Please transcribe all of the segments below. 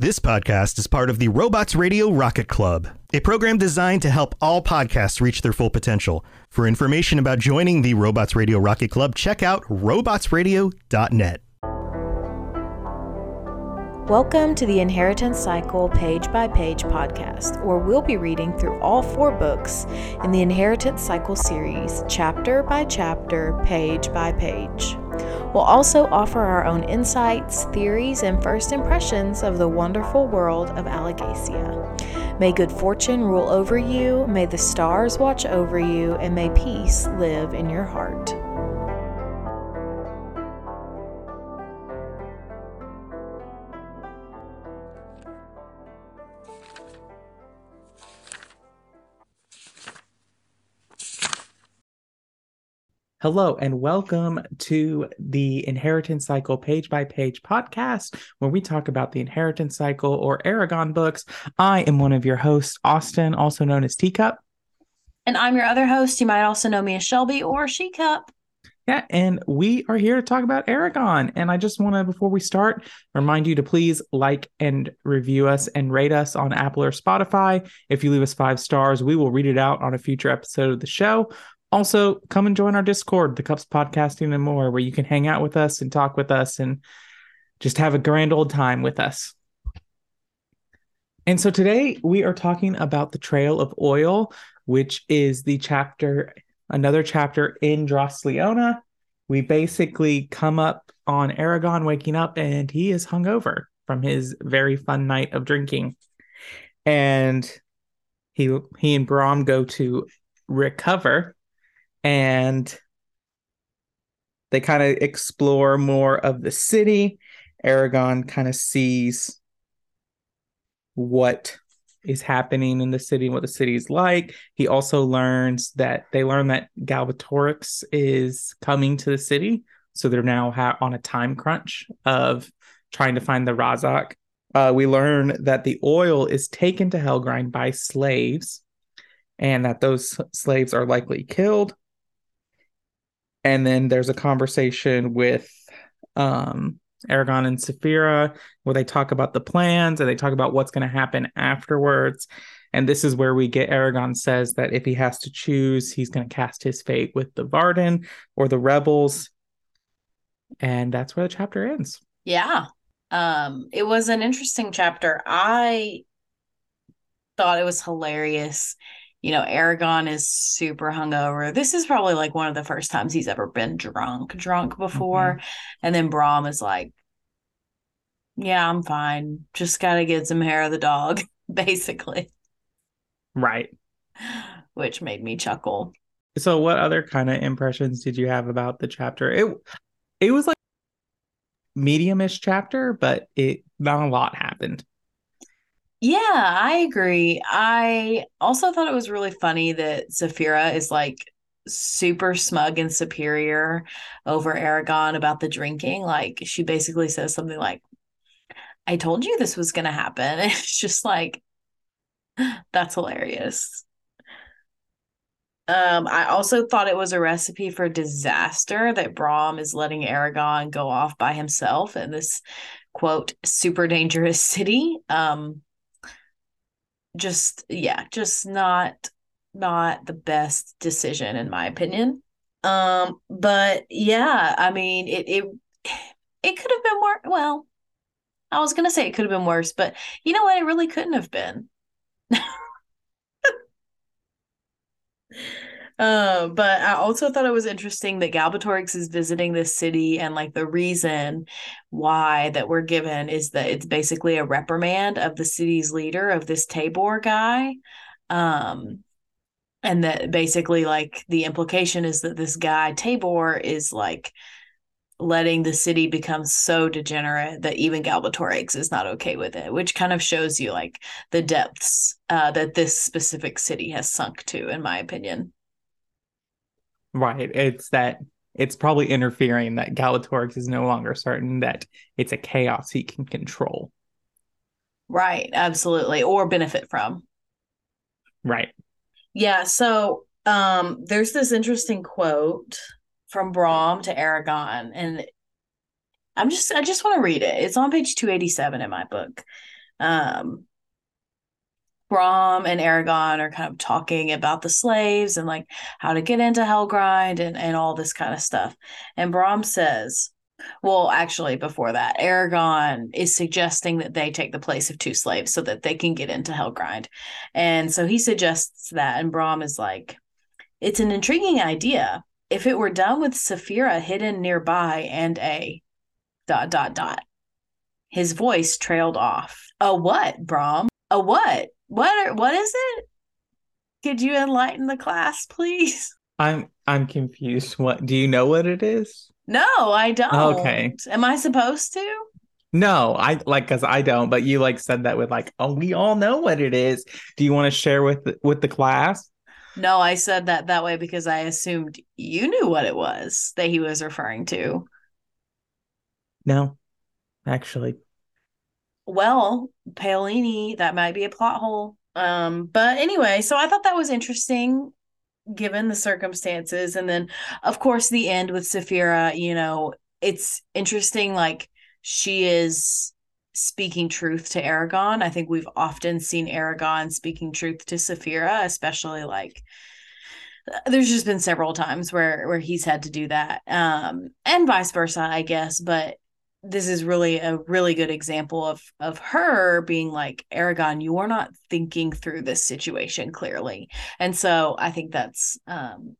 This podcast is part of the Robots Radio Rocket Club, a program designed to help all podcasts reach their full potential. For information about joining the Robots Radio Rocket Club, check out robotsradio.net. Welcome to the Inheritance Cycle Page by Page podcast, where we'll be reading through all four books in the Inheritance Cycle series, chapter by chapter, page by page. We'll also offer our own insights, theories, and first impressions of the wonderful world of Alagaësia. May good fortune rule over you, may the stars watch over you, and may peace live in your heart. Hello, and welcome to the Inheritance Cycle Page by Page podcast, where we talk about the Inheritance Cycle or Eragon books. I am one of your hosts, Austin, also known as Teacup. And I'm your other host. You might also know me as Shelby or She Cup. Yeah, and we are here to talk about Eragon. And I just want to, before we start, remind you to please like and review us and rate us on Apple or Spotify. If you leave us five stars, we will read it out on a future episode of the show. Also, come and join our Discord, the Cups Podcasting and More, where you can hang out with us and talk with us and just have a grand old time with us. And so today we are talking about the Trail of Oil, which is the chapter, another chapter in Dras Leona. We basically come up on Eragon waking up and he is hungover from his very fun night of drinking. And he he and Brom go to recover and they kind of explore more of the city. Eragon kind of sees what is happening in the city and what the city is like. He also learns that they learn that Galbatorix is coming to the city. So they're now ha- on a time crunch of trying to find the Ra'zac. Uh, we learn that the oil is taken to Helgrind by slaves and that those slaves are likely killed and then there's a conversation with um Eragon and Saphira where they talk about the plans and they talk about what's going to happen afterwards. And this is where we get Eragon says that if he has to choose, he's going to cast his fate with the Varden or the rebels. And that's where the chapter ends. Yeah. Um it was an interesting chapter. I thought it was hilarious you know, Eragon is super hungover. This is probably like one of the first times he's ever been drunk, drunk before. Mm-hmm. And then Brom is like, Yeah, I'm fine. Just gotta get some hair of the dog, basically. Right. Which made me chuckle. So what other kind of impressions did you have about the chapter? It it was like mediumish chapter, but it not a lot happened. Yeah, I agree. I also thought it was really funny that Saphira is like super smug and superior over Eragon about the drinking. Like she basically says something like, I told you this was to happen. It's just like, that's hilarious. Um, I also thought it was a recipe for disaster that Brom is letting Eragon go off by himself in this quote super dangerous city. Um, just yeah just not not the best decision in my opinion. Um but yeah i mean it it it could have been more well i was gonna say it could have been worse but you know what? It really couldn't have been Uh, but I also thought it was interesting that Galbatorix is visiting this city, and like the reason why that we're given is that it's basically a reprimand of the city's leader of this Tabor guy. Um, and that basically, like, the implication is that this guy, Tabor, is like letting the city become so degenerate that even Galbatorix is not okay with it, which kind of shows you like the depths uh, that this specific city has sunk to, in my opinion. Right. It's that it's probably interfering that Galbatorix is no longer certain that it's a chaos he can control. Right, absolutely. Or benefit from. Right. Yeah, so um there's this interesting quote from Brom to Eragon and I'm just I just want to read it. It's on page 287 in my book. um Brom and Eragon are kind of talking about the slaves and like how to get into Helgrind and, and all this kind of stuff. And Brom says, well, actually, before that, Eragon is suggesting that they take the place of two slaves so that they can get into Helgrind. And so he suggests that, and Brom is like, it's an intriguing idea. If it were done with Saphira hidden nearby and a dot dot dot. His voice trailed off. A what, Brom? A what? What are, what is it? Could you enlighten the class, please? I'm I'm confused. What do you know what it is? No, I don't. Okay. Am I supposed to? No, I like because I don't. But you like said that with like, oh, we all know what it is. Do you want to share with with the class? No, I said that that way because I assumed you knew what it was that he was referring to. No, actually. Well, Paolini, that might be a plot hole. Um, but anyway, so I thought that was interesting given the circumstances. And then of course the end with Saphira, you know, it's interesting, like she is speaking truth to Eragon. I think we've often seen Eragon speaking truth to Saphira, especially like there's just been several times where where he's had to do that um and vice versa i guess but this is really a really good example of of her being like eragon you are not thinking through this situation clearly. And so i think that's um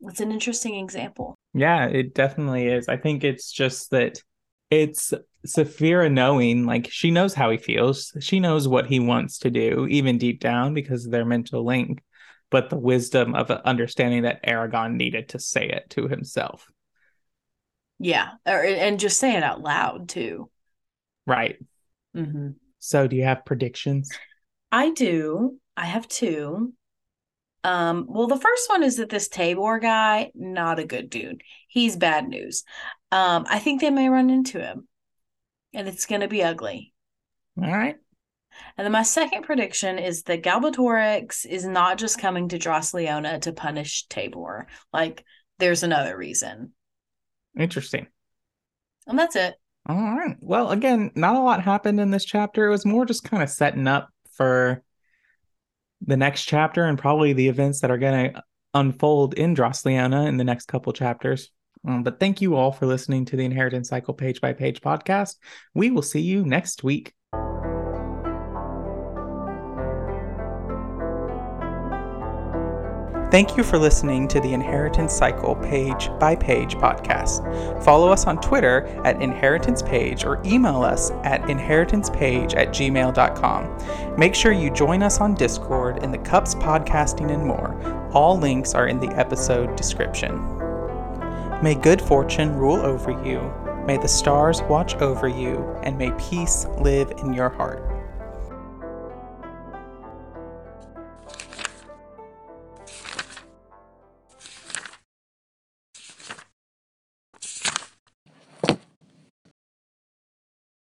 it's an interesting example. Yeah it definitely is. I think it's just that it's Saphira knowing like she knows how he feels. She knows what he wants to do even deep down because of their mental link but the wisdom of understanding that eragon needed to say it to himself yeah, or, and just say it out loud too. Right. Mm-hmm. So, do you have predictions? I do. I have two. Um, well, the first one is that this Tabor guy, not a good dude. He's bad news. Um, I think they may run into him, and it's going to be ugly. All right. And then my second prediction is that Galbatorix is not just coming to Dras Leona to punish Tabor. Like, there's another reason. Interesting. And that's it. All right. Well, again, not a lot happened in this chapter. It was more just kind of setting up for the next chapter and probably the events that are going to unfold in Dras Leona in the next couple chapters. Um, but thank you all for listening to the Inheritance Cycle Page by Page podcast. We will see you next week. Thank you for listening to the Inheritance Cycle Page by Page podcast. Follow us on Twitter at Inheritance Page or email us at inheritancepage at gmail.com. Make sure you join us on Discord in the Cups Podcasting and more. All links are in the episode description. May good fortune rule over you, may the stars watch over you, and may peace live in your heart.